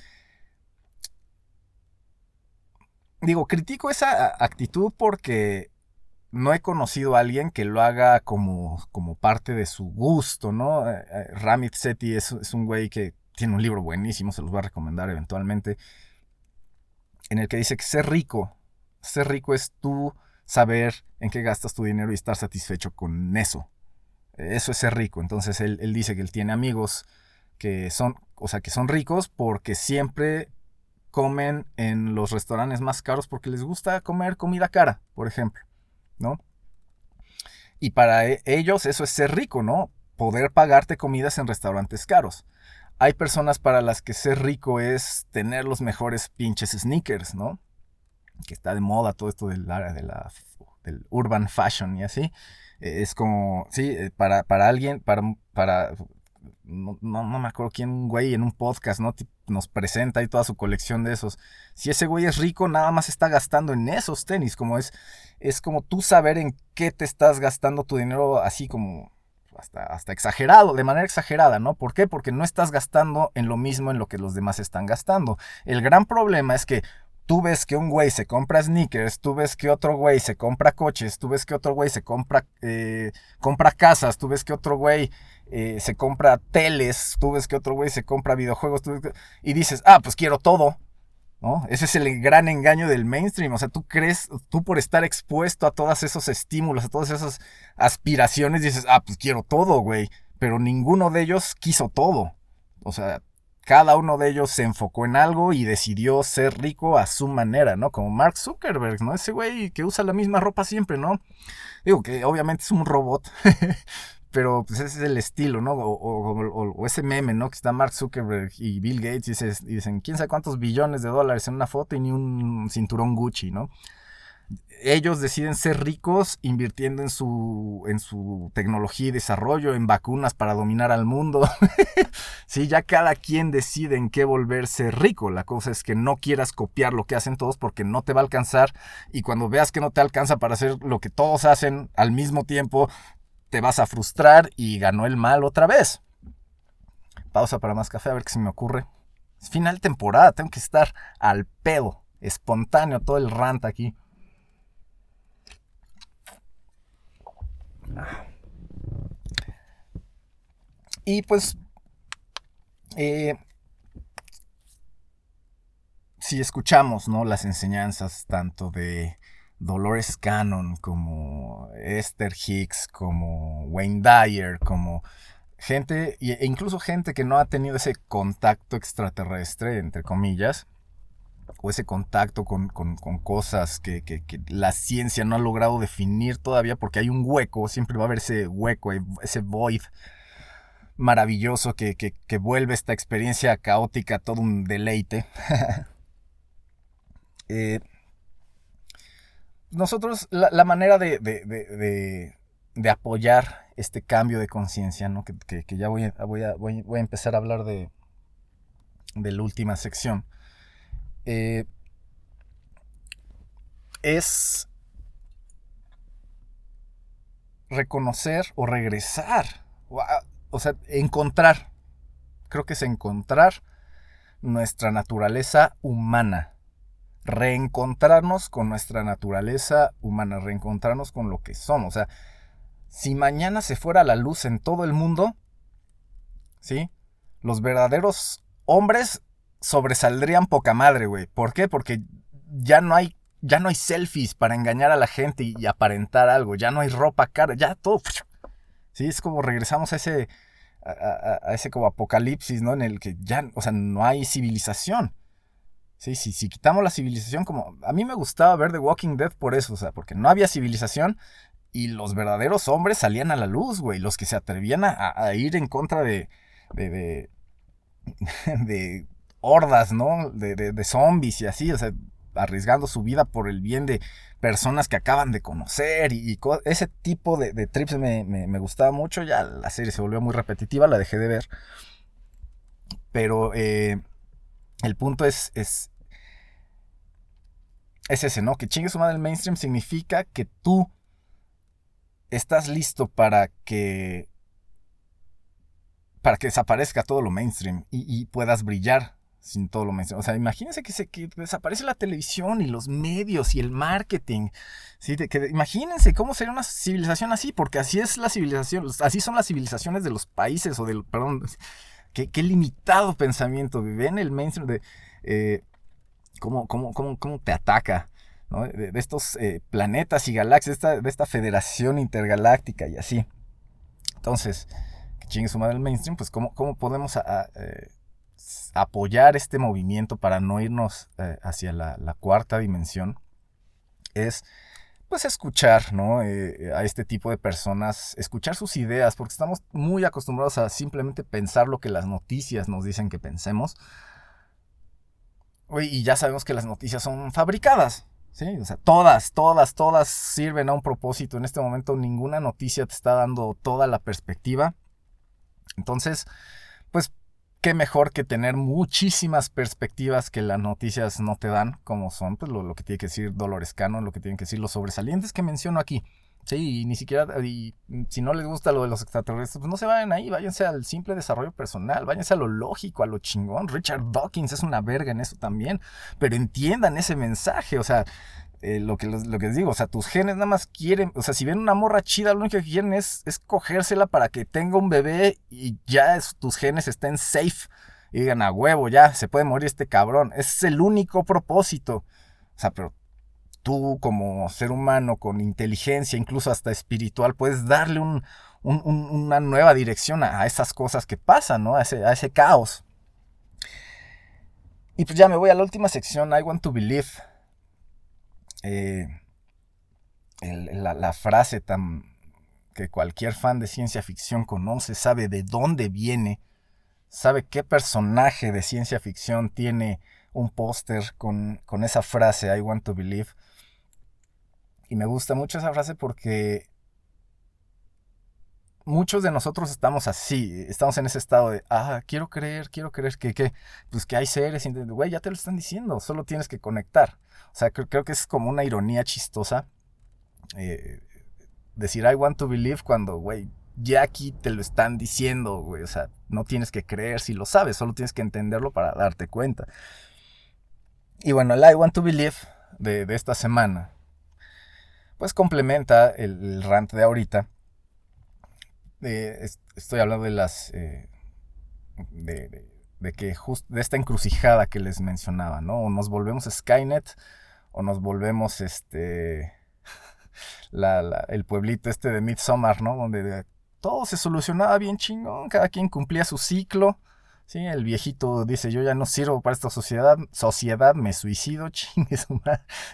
Digo, critico esa actitud porque no he conocido a alguien que lo haga como, como parte de su gusto, ¿no? Eh, eh, Ramit Sethi es, es un güey que tiene un libro buenísimo, se los voy a recomendar eventualmente, en el que dice que ser rico, ser rico es tú saber en qué gastas tu dinero y estar satisfecho con eso. Eso es ser rico. Entonces él, él dice que él tiene amigos que son, o sea, que son ricos porque siempre comen en los restaurantes más caros porque les gusta comer comida cara, por ejemplo, ¿no? Y para e- ellos eso es ser rico, ¿no? Poder pagarte comidas en restaurantes caros. Hay personas para las que ser rico es tener los mejores pinches sneakers, ¿no? Que está de moda todo esto del, área de la, del urban fashion y así. Es como, sí, eh, para, para alguien, para, para no, no, me acuerdo quién, un güey en un podcast, ¿no? Nos presenta ahí toda su colección de esos. Si ese güey es rico, nada más está gastando en esos tenis, como es, es como tú saber en qué te estás gastando tu dinero así como hasta, hasta exagerado, de manera exagerada, ¿no? ¿Por qué? Porque no estás gastando en lo mismo en lo que los demás están gastando. El gran problema es que tú ves que un güey se compra sneakers, tú ves que otro güey se compra coches, tú ves que otro güey se compra, eh, compra casas, tú ves que otro güey eh, se compra teles, tú ves que otro güey se compra videojuegos, tú que- y dices, ah, pues quiero todo. ¿No? Ese es el gran engaño del mainstream. O sea, tú crees, tú por estar expuesto a todos esos estímulos, a todas esas aspiraciones, dices, ah, pues quiero todo, güey. Pero ninguno de ellos quiso todo. O sea, cada uno de ellos se enfocó en algo y decidió ser rico a su manera, ¿no? Como Mark Zuckerberg, ¿no? Ese güey que usa la misma ropa siempre, ¿no? Digo que obviamente es un robot, pero pues ese es el estilo, ¿no? O, ese meme, ¿no? Que está Mark Zuckerberg y Bill Gates y dicen, quién sabe cuántos billones de dólares en una foto y ni un cinturón Gucci, ¿no? Ellos deciden ser ricos invirtiendo en su, en su tecnología y desarrollo, en vacunas para dominar al mundo. sí, ya cada quien decide en qué volverse rico. La cosa es que no quieras copiar lo que hacen todos porque no te va a alcanzar y cuando veas que no te alcanza para hacer lo que todos hacen al mismo tiempo, te vas a frustrar y ganó el mal otra vez. Pausa para más café, a ver qué se me ocurre. Es final temporada, tengo que estar al pedo, espontáneo, todo el rant aquí. Y pues, eh, si escuchamos ¿no? las enseñanzas tanto de Dolores Cannon como Esther Hicks, como Wayne Dyer, como gente, e incluso gente que no ha tenido ese contacto extraterrestre, entre comillas, o ese contacto con, con, cosas que, que, la ciencia no ha logrado definir todavía, porque hay un hueco, siempre va a haber ese hueco, ese void maravilloso que, que, vuelve esta experiencia caótica todo un deleite. eh, nosotros, la, manera de, de, apoyar este cambio de conciencia, ¿no? que, ya voy voy, a, voy a empezar a hablar de, de la última sección, eh, es reconocer o regresar, o, sea, encontrar, creo que es encontrar nuestra naturaleza humana, reencontrarnos con nuestra naturaleza humana, reencontrarnos con lo que somos. O sea, si mañana se fuera la luz en todo el mundo, ¿sí? Los verdaderos hombres sobresaldrían poca madre, güey. ¿Por qué? Porque ya no hay ya no hay selfies para engañar a la gente y, aparentar algo, ya no hay ropa cara, ya todo. Sí, es como regresamos a ese, a, a- a ese como apocalipsis, ¿no? En el que ya, o sea, no hay civilización. Sí, sí, si quitamos la civilización, como a mí me gustaba ver The Walking Dead por eso, o sea, porque no había civilización y los verdaderos hombres salían a la luz, güey, los que se atrevían a, a- ir en contra de, de, de hordas, ¿no? De, de, de zombies y así, o sea, arriesgando su vida por el bien de personas que acaban de conocer y, ese tipo de, trips me, me- gustaba mucho, ya la serie se volvió muy repetitiva, la dejé de ver, pero eh, el punto es, es, es ese, ¿no? Que chingue su madre el mainstream significa que tú estás listo para que para que desaparezca todo lo mainstream y puedas brillar sin todo lo mainstream. O sea, imagínense que, se, que desaparece la televisión y los medios y el marketing. ¿sí? Que, imagínense cómo sería una civilización así, porque así es la civilización, así son las civilizaciones de los países o del, perdón, qué, qué limitado pensamiento. Ven el mainstream de eh, cómo, cómo, cómo, cómo te ataca. ¿no? De, estos eh, planetas y galaxias, de esta, de esta federación intergaláctica y así. Entonces, que chingue su madre el mainstream, pues cómo, cómo podemos eh, apoyar este movimiento para no irnos eh, hacia la, cuarta dimensión. Es pues escuchar ¿no? Eh, a este tipo de personas, escuchar sus ideas, porque estamos muy acostumbrados a simplemente pensar lo que las noticias nos dicen que pensemos. Y ya sabemos que las noticias son fabricadas. Sí, o sea, todas, todas, todas sirven a un propósito. En este momento ninguna noticia te está dando toda la perspectiva. Entonces, qué mejor que tener muchísimas perspectivas que las noticias no te dan, como son pues, lo, que tiene que decir Dolores Cannon, lo que tienen que decir los sobresalientes que menciono aquí. Sí, y ni siquiera, y si no les gusta lo de los extraterrestres, pues no se vayan ahí, váyanse al simple desarrollo personal, váyanse a lo lógico, a lo chingón. Richard Dawkins es una verga en eso también, pero entiendan ese mensaje, o sea, eh, lo, que, lo que les digo, o sea, tus genes nada más quieren, o sea, si ven una morra chida, lo único que quieren es, cogérsela para que tenga un bebé y ya tus genes estén safe y digan a huevo, ya se puede morir este cabrón. Es el único propósito. O sea, pero tú como ser humano con inteligencia, incluso hasta espiritual, puedes darle un- un- un- una nueva dirección a, a esas cosas que pasan, ¿no? A ese, a ese caos. Y pues ya me voy a la última sección, I want to believe. Eh, la, la frase tan que cualquier fan de ciencia ficción conoce, sabe de dónde viene, sabe qué personaje de ciencia ficción tiene un póster con, con esa frase, I want to believe. Y me gusta mucho esa frase porque muchos de nosotros estamos así, estamos en ese estado de, ah, quiero creer, quiero creer que, que pues que hay seres, güey, ya te lo están diciendo, solo tienes que conectar. O sea, creo, que es como una ironía chistosa eh, decir I want to believe cuando, güey, ya aquí te lo están diciendo, güey, o sea, no tienes que creer si lo sabes, solo tienes que entenderlo para darte cuenta. Y bueno, el I want to believe de, esta semana, pues complementa el rant de ahorita. Es- estoy hablando de las... eh, de, que justo de esta encrucijada que les mencionaba, ¿no? O nos volvemos Skynet o nos volvemos este la- el pueblito este de Midsommar, ¿no? Donde de- todo se solucionaba bien chingón, cada quien cumplía su ciclo. Sí, el viejito dice, yo ya no sirvo para esta sociedad, sociedad, me suicido, chingue.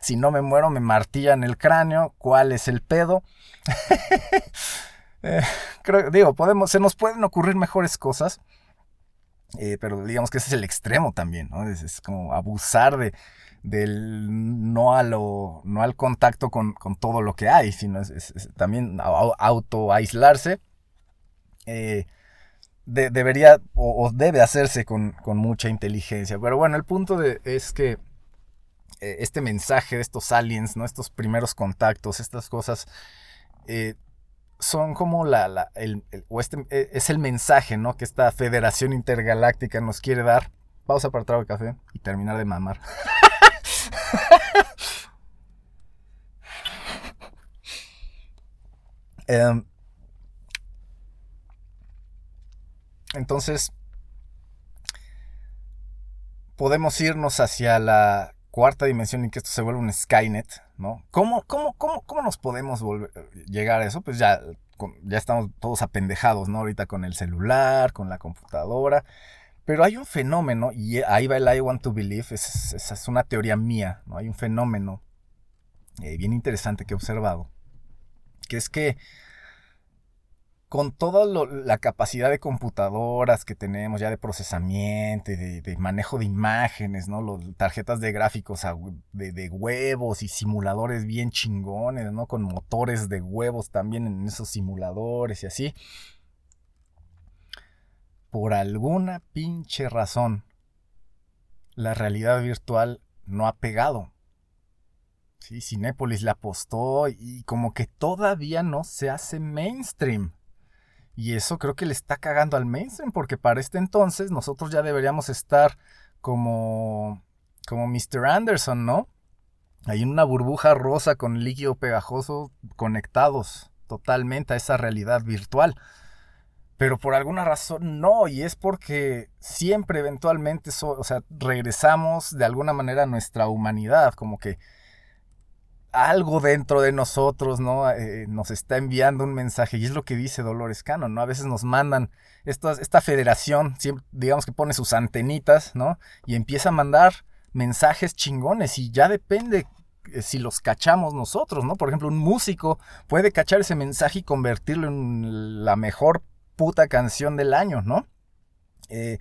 Si no me muero, me martillan el cráneo. ¿Cuál es el pedo? Eh, creo, digo, podemos, se nos pueden ocurrir mejores cosas. eh, pero digamos que ese es el extremo también, ¿no? Es, como abusar de, del no, a lo, no al contacto con, con todo lo que hay, sino también au- auto aislarse. eh, de- debería o, o debe hacerse con, con mucha inteligencia. Pero bueno, el punto de, es que eh, este mensaje de estos aliens, ¿no? estos primeros contactos, estas cosas, eh, son como la, la- el, este eh, es el mensaje, ¿no? Que esta Federación Intergaláctica nos quiere dar. Pausa para trago de café y terminar de mamar. Em, entonces, podemos irnos hacia la cuarta dimensión y que esto se vuelve un Skynet, ¿Cómo, cómo, cómo, cómo nos podemos volver, llegar a eso? Pues ya, ya estamos todos apendejados, ¿no? Ahorita con el celular, con la computadora. Pero hay un fenómeno, y ahí va el I want to believe, es- esa es una teoría mía, ¿no? Hay un fenómeno eh, bien interesante que he observado, que es que con toda la capacidad de computadoras que tenemos ya de procesamiento de, manejo de imágenes, ¿no? Los, tarjetas de gráficos de, de huevos y simuladores bien chingones, ¿no? Con motores de huevos también en esos simuladores y así. Por alguna pinche razón, la realidad virtual no ha pegado. Sí, Cinépolis le apostó y como que todavía no se hace mainstream. Y eso creo que le está cagando al mainstream, porque para este entonces nosotros ya deberíamos estar como, como Mr. Anderson, ¿no? Ahí en una burbuja rosa con líquido pegajoso conectados totalmente a esa realidad virtual. Pero por alguna razón no, y es porque siempre eventualmente, o sea, regresamos de alguna manera a nuestra humanidad, como que algo dentro de nosotros, ¿no? Eh, nos está enviando un mensaje y es lo que dice Dolores Cano, ¿no? A veces nos mandan esta, federación, digamos que pone sus antenitas, ¿no? Y empieza a mandar mensajes chingones y ya depende eh, si los cachamos nosotros, ¿no? Por ejemplo, un músico puede cachar ese mensaje y convertirlo en la mejor puta canción del año, ¿no? Eh,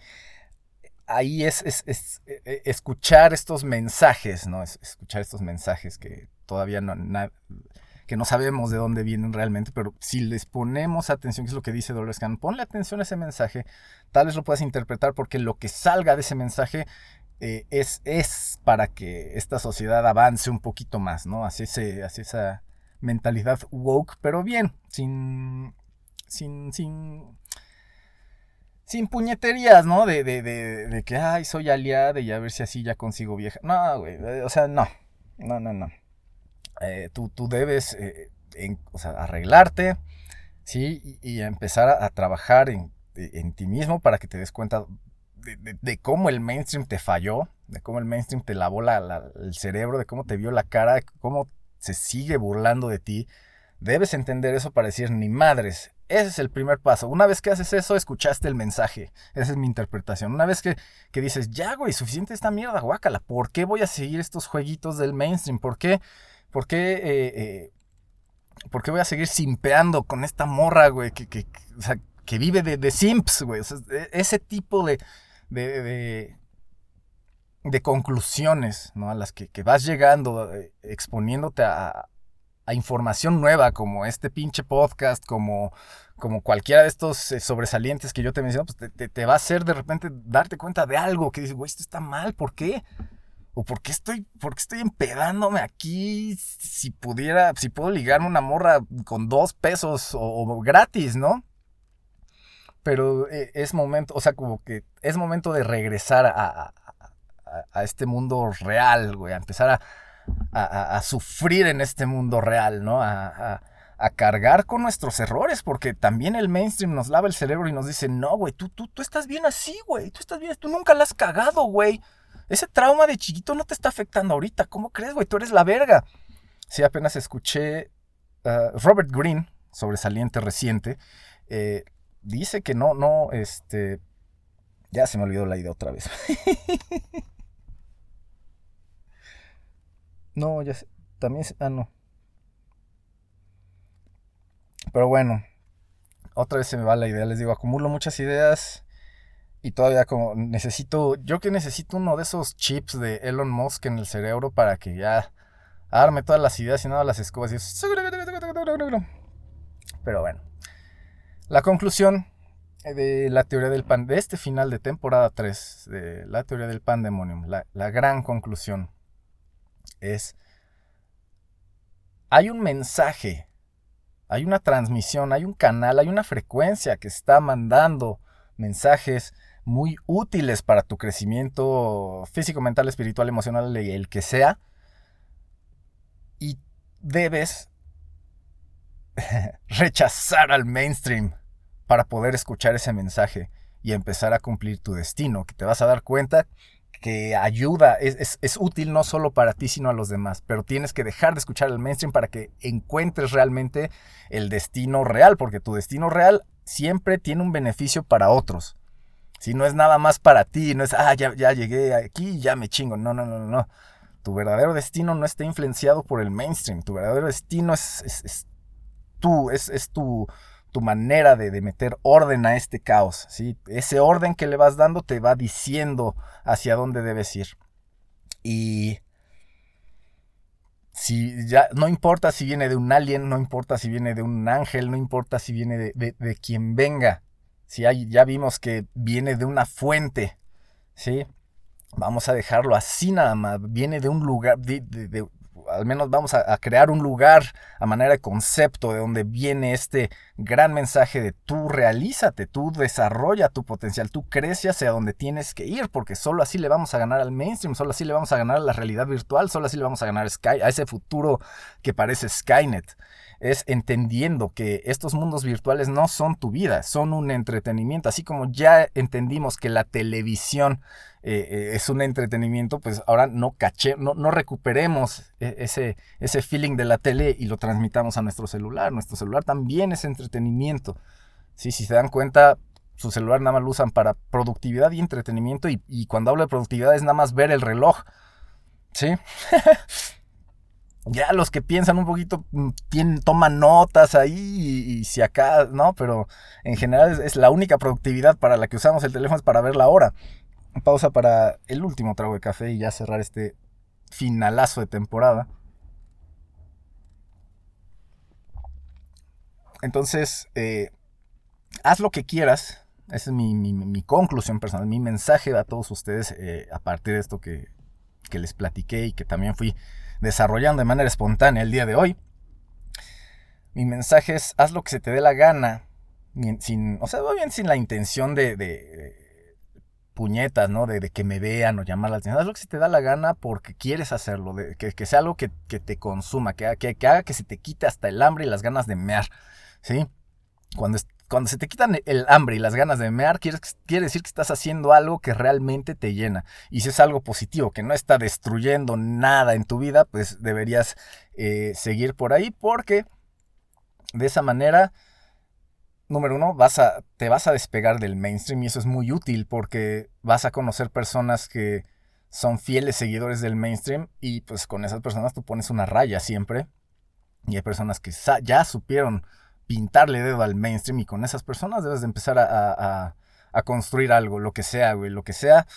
ahí es, es- es, escuchar estos mensajes, ¿no? Es- escuchar estos mensajes que todavía no, que no sabemos de dónde vienen realmente, pero si les ponemos atención, que es lo que dice Dolores Cannon, ponle atención a ese mensaje, tal vez lo puedas interpretar porque lo que salga de ese mensaje eh, es, es para que esta sociedad avance un poquito más, ¿no? Hacia, ese, hacia esa mentalidad woke, pero bien, sin, sin, sin, sin puñeterías, ¿no? De, de, de, que, ay, soy aliada y a ver si así ya consigo vieja. No, güey, o sea, no, no, no, no. Eh, tú, tú debes, eh, arreglarte, ¿sí? Y, empezar a, trabajar en, en ti mismo para que te des cuenta de cómo el mainstream te falló, de cómo el mainstream te lavó la- la- el cerebro, de cómo te vio la cara, de cómo se sigue burlando de ti. Debes entender eso para decir, ni madres. Ese es el primer paso. Una vez que haces eso, escuchaste el mensaje. Esa es mi interpretación. Una vez que, que dices, ya, güey, suficiente esta mierda, guácala. ¿Por qué voy a seguir estos jueguitos del mainstream? ¿Por qué? ¿Por qué? eh, eh, ¿Por qué voy a seguir simpeando con esta morra, güey? Que, que, o sea, que vive de, de simps, güey. E- ese tipo de, de, de, de conclusiones, ¿no? A las que, que vas llegando, eh, exponiéndote a, a información nueva, como este pinche podcast, como, como cualquiera de estos sobresalientes que yo te menciono, pues te- te va a hacer de repente darte cuenta de algo que dices, güey, esto está mal, ¿por qué? ¿O por qué estoy, por qué estoy empedándome aquí si pudiera, si puedo ligarme una morra con dos pesos o, gratis, ¿no? Pero eh, es momento, o sea, como que es momento de regresar a, a- este mundo real, güey, a empezar a, sufrir en este mundo real, ¿no? A, a- a cargar con nuestros errores, porque también el mainstream nos lava el cerebro y nos dice, no, güey, tú, tú, tú estás bien así, güey, tú estás bien, tú nunca la has cagado, güey. Ese trauma de chiquito no te está afectando ahorita, ¿cómo crees, güey? Tú eres la verga. Sí, apenas escuché uh, Robert Greene, sobresaliente reciente, eh, dice que no, no, este... Ya se me olvidó la idea otra vez. no, ya sé. También... Ah, no. Pero bueno. Otra vez se me va la idea. Les digo, acumulo muchas ideas. Y todavía como necesito... Yo que necesito uno de esos chips de Elon Musk en el cerebro para que ya arme todas las ideas y no las escobas. Y... Pero bueno. La conclusión de la teoría del pan, de este final de temporada 3, de la teoría del pandemonium, la, la gran conclusión es, hay un mensaje, hay una transmisión, hay un canal, hay una frecuencia que está mandando mensajes muy útiles para tu crecimiento físico, mental, espiritual, emocional, el que sea, y debes rechazar al mainstream para poder escuchar ese mensaje y empezar a cumplir tu destino, que te vas a dar cuenta que ayuda, es, es, es, útil no solo para ti, sino a los demás. Pero tienes que dejar de escuchar el mainstream para que encuentres realmente el destino real, porque tu destino real siempre tiene un beneficio para otros. Si no es nada más para ti, no es, ah, ya, ya llegué aquí, ya me chingo. No, no, no, no. Tu verdadero destino no está influenciado por el mainstream. Tu verdadero destino es, es, es tú, es, es tu, tu manera de, de, meter orden a este caos. ¿sí? Ese orden que le vas dando te va diciendo hacia dónde debes ir. Y si ya no importa si viene de un alien, no importa si viene de un ángel, no importa si viene de, de, de quien venga. Si hay, ya vimos que viene de una fuente, ¿sí? Vamos a dejarlo así nada más. Viene de un lugar, de, al menos vamos a, crear un lugar a manera de concepto de donde viene este gran mensaje de tú realízate, tú desarrolla tu potencial, tú crece hacia donde tienes que ir, porque solo así le vamos a ganar al mainstream, solo así le vamos a ganar a la realidad virtual, solo así le vamos a ganar a ese futuro que parece Skynet es entendiendo que estos mundos virtuales no son tu vida, son un entretenimiento. Así como ya entendimos que la televisión eh, eh, es un entretenimiento, pues ahora no caché, no, no recuperemos ese, ese feeling de la tele y lo transmitamos a nuestro celular. Nuestro celular también es entretenimiento. ¿Sí? Si se dan cuenta, su celular nada más lo usan para productividad y entretenimiento y, y cuando hablo de productividad es nada más ver el reloj. ¿Sí? ya los que piensan un poquito mm, toman notas ahí y, si acá, ¿no? Pero en general es, la única productividad para la que usamos el teléfono es para ver la hora. Pausa para el último trago de café y ya cerrar este finalazo de temporada. Entonces, eh, haz lo que quieras. Esa es mi, mi, mi, conclusión personal, mi mensaje a todos ustedes eh, a partir de esto que, que les platiqué y que también fui desarrollando de manera espontánea el día de hoy. Mi mensaje es, haz lo que se te dé la gana, sin, o sea, bien sin la intención de, de puñetas, ¿no? De, de, que me vean o llamar la atención. Haz lo que se te da la gana porque quieres hacerlo, que, sea algo que, te consuma, que, que, que, haga que se te quite hasta el hambre y las ganas de mear, ¿sí? Cuando, cuando se te quitan el hambre y las ganas de mear, quiere, decir que estás haciendo algo que realmente te llena. Y si es algo positivo, que no está destruyendo nada en tu vida, pues deberías eh, seguir por ahí porque de esa manera, número uno, vas a, te vas a despegar del mainstream y eso es muy útil porque vas a conocer personas que son fieles seguidores del mainstream y pues con esas personas tú pones una raya siempre. Y hay personas que ya supieron pintarle dedo al mainstream y con esas personas debes de empezar a, a, construir algo, lo que sea, güey, lo que sea.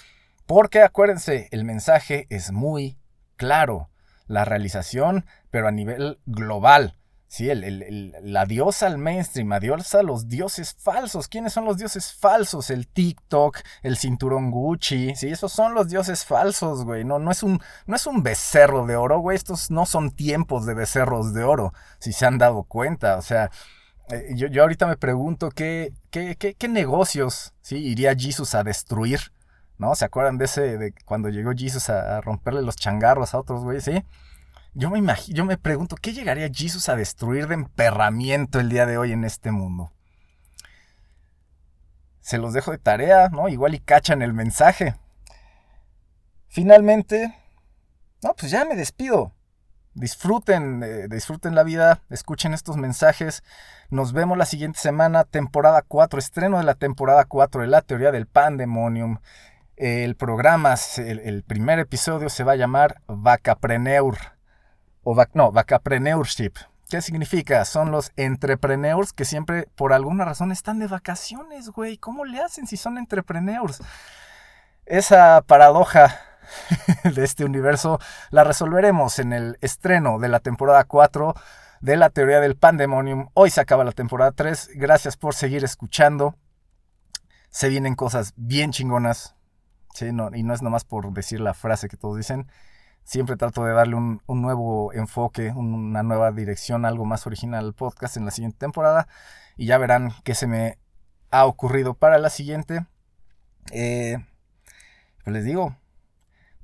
Porque acuérdense, el mensaje es muy claro. La realización, pero a nivel global. Sí, el, el, el, la diosa al mainstream, adiós a los dioses falsos. ¿Quiénes son los dioses falsos? El TikTok, el cinturón Gucci. Sí, esos son los dioses falsos, güey. No, no, es un, no es un becerro de oro, güey. Estos no son tiempos de becerros de oro, si se han dado cuenta. O sea, eh, yo, yo, ahorita me pregunto qué, qué, qué, negocios ¿sí? iría Jesus a destruir. ¿No? ¿Se acuerdan de ese, de cuando llegó Jesus a, romperle los changarros a otros, güey? Sí. Yo me imagino, yo me pregunto, ¿qué llegaría Jesus a destruir de emperramiento el día de hoy en este mundo? Se los dejo de tarea, ¿no? Igual y cachan el mensaje. Finalmente, no, pues ya me despido. Disfruten, eh, disfruten la vida, escuchen estos mensajes. Nos vemos la siguiente semana, temporada 4, estreno de la temporada 4 de la teoría del pandemonium. El programa, el, primer episodio se va a llamar Vacapreneur o vac no, vacapreneurship. ¿Qué significa? Son los entrepreneurs que siempre, por alguna razón, están de vacaciones, güey. ¿Cómo le hacen si son entrepreneurs? Esa paradoja de este universo la resolveremos en el estreno de la temporada 4 de la teoría del pandemonium. Hoy se acaba la temporada 3. Gracias por seguir escuchando. Se vienen cosas bien chingonas. No, y no es nomás por decir la frase que todos dicen siempre trato de darle un, un nuevo enfoque, una nueva dirección, algo más original al podcast en la siguiente temporada. Y ya verán qué se me ha ocurrido para la siguiente. Eh, pues les digo,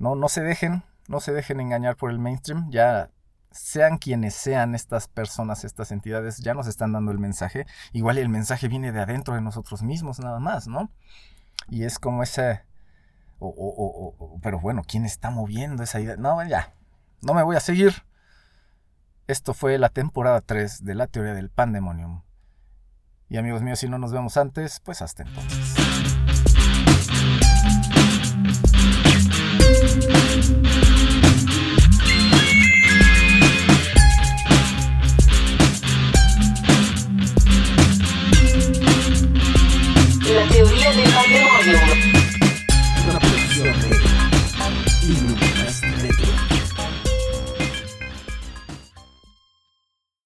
no, no se dejen, no se dejen engañar por el mainstream. Ya sean quienes sean estas personas, estas entidades, ya nos están dando el mensaje. Igual el mensaje viene de adentro de nosotros mismos nada más, ¿no? Y es como ese O, o- o- o- pero bueno, ¿quién está moviendo esa idea? No, ya, no me voy a seguir. Esto fue la temporada 3 de la teoría del pandemonium. Y amigos míos, si no nos vemos antes, pues hasta entonces.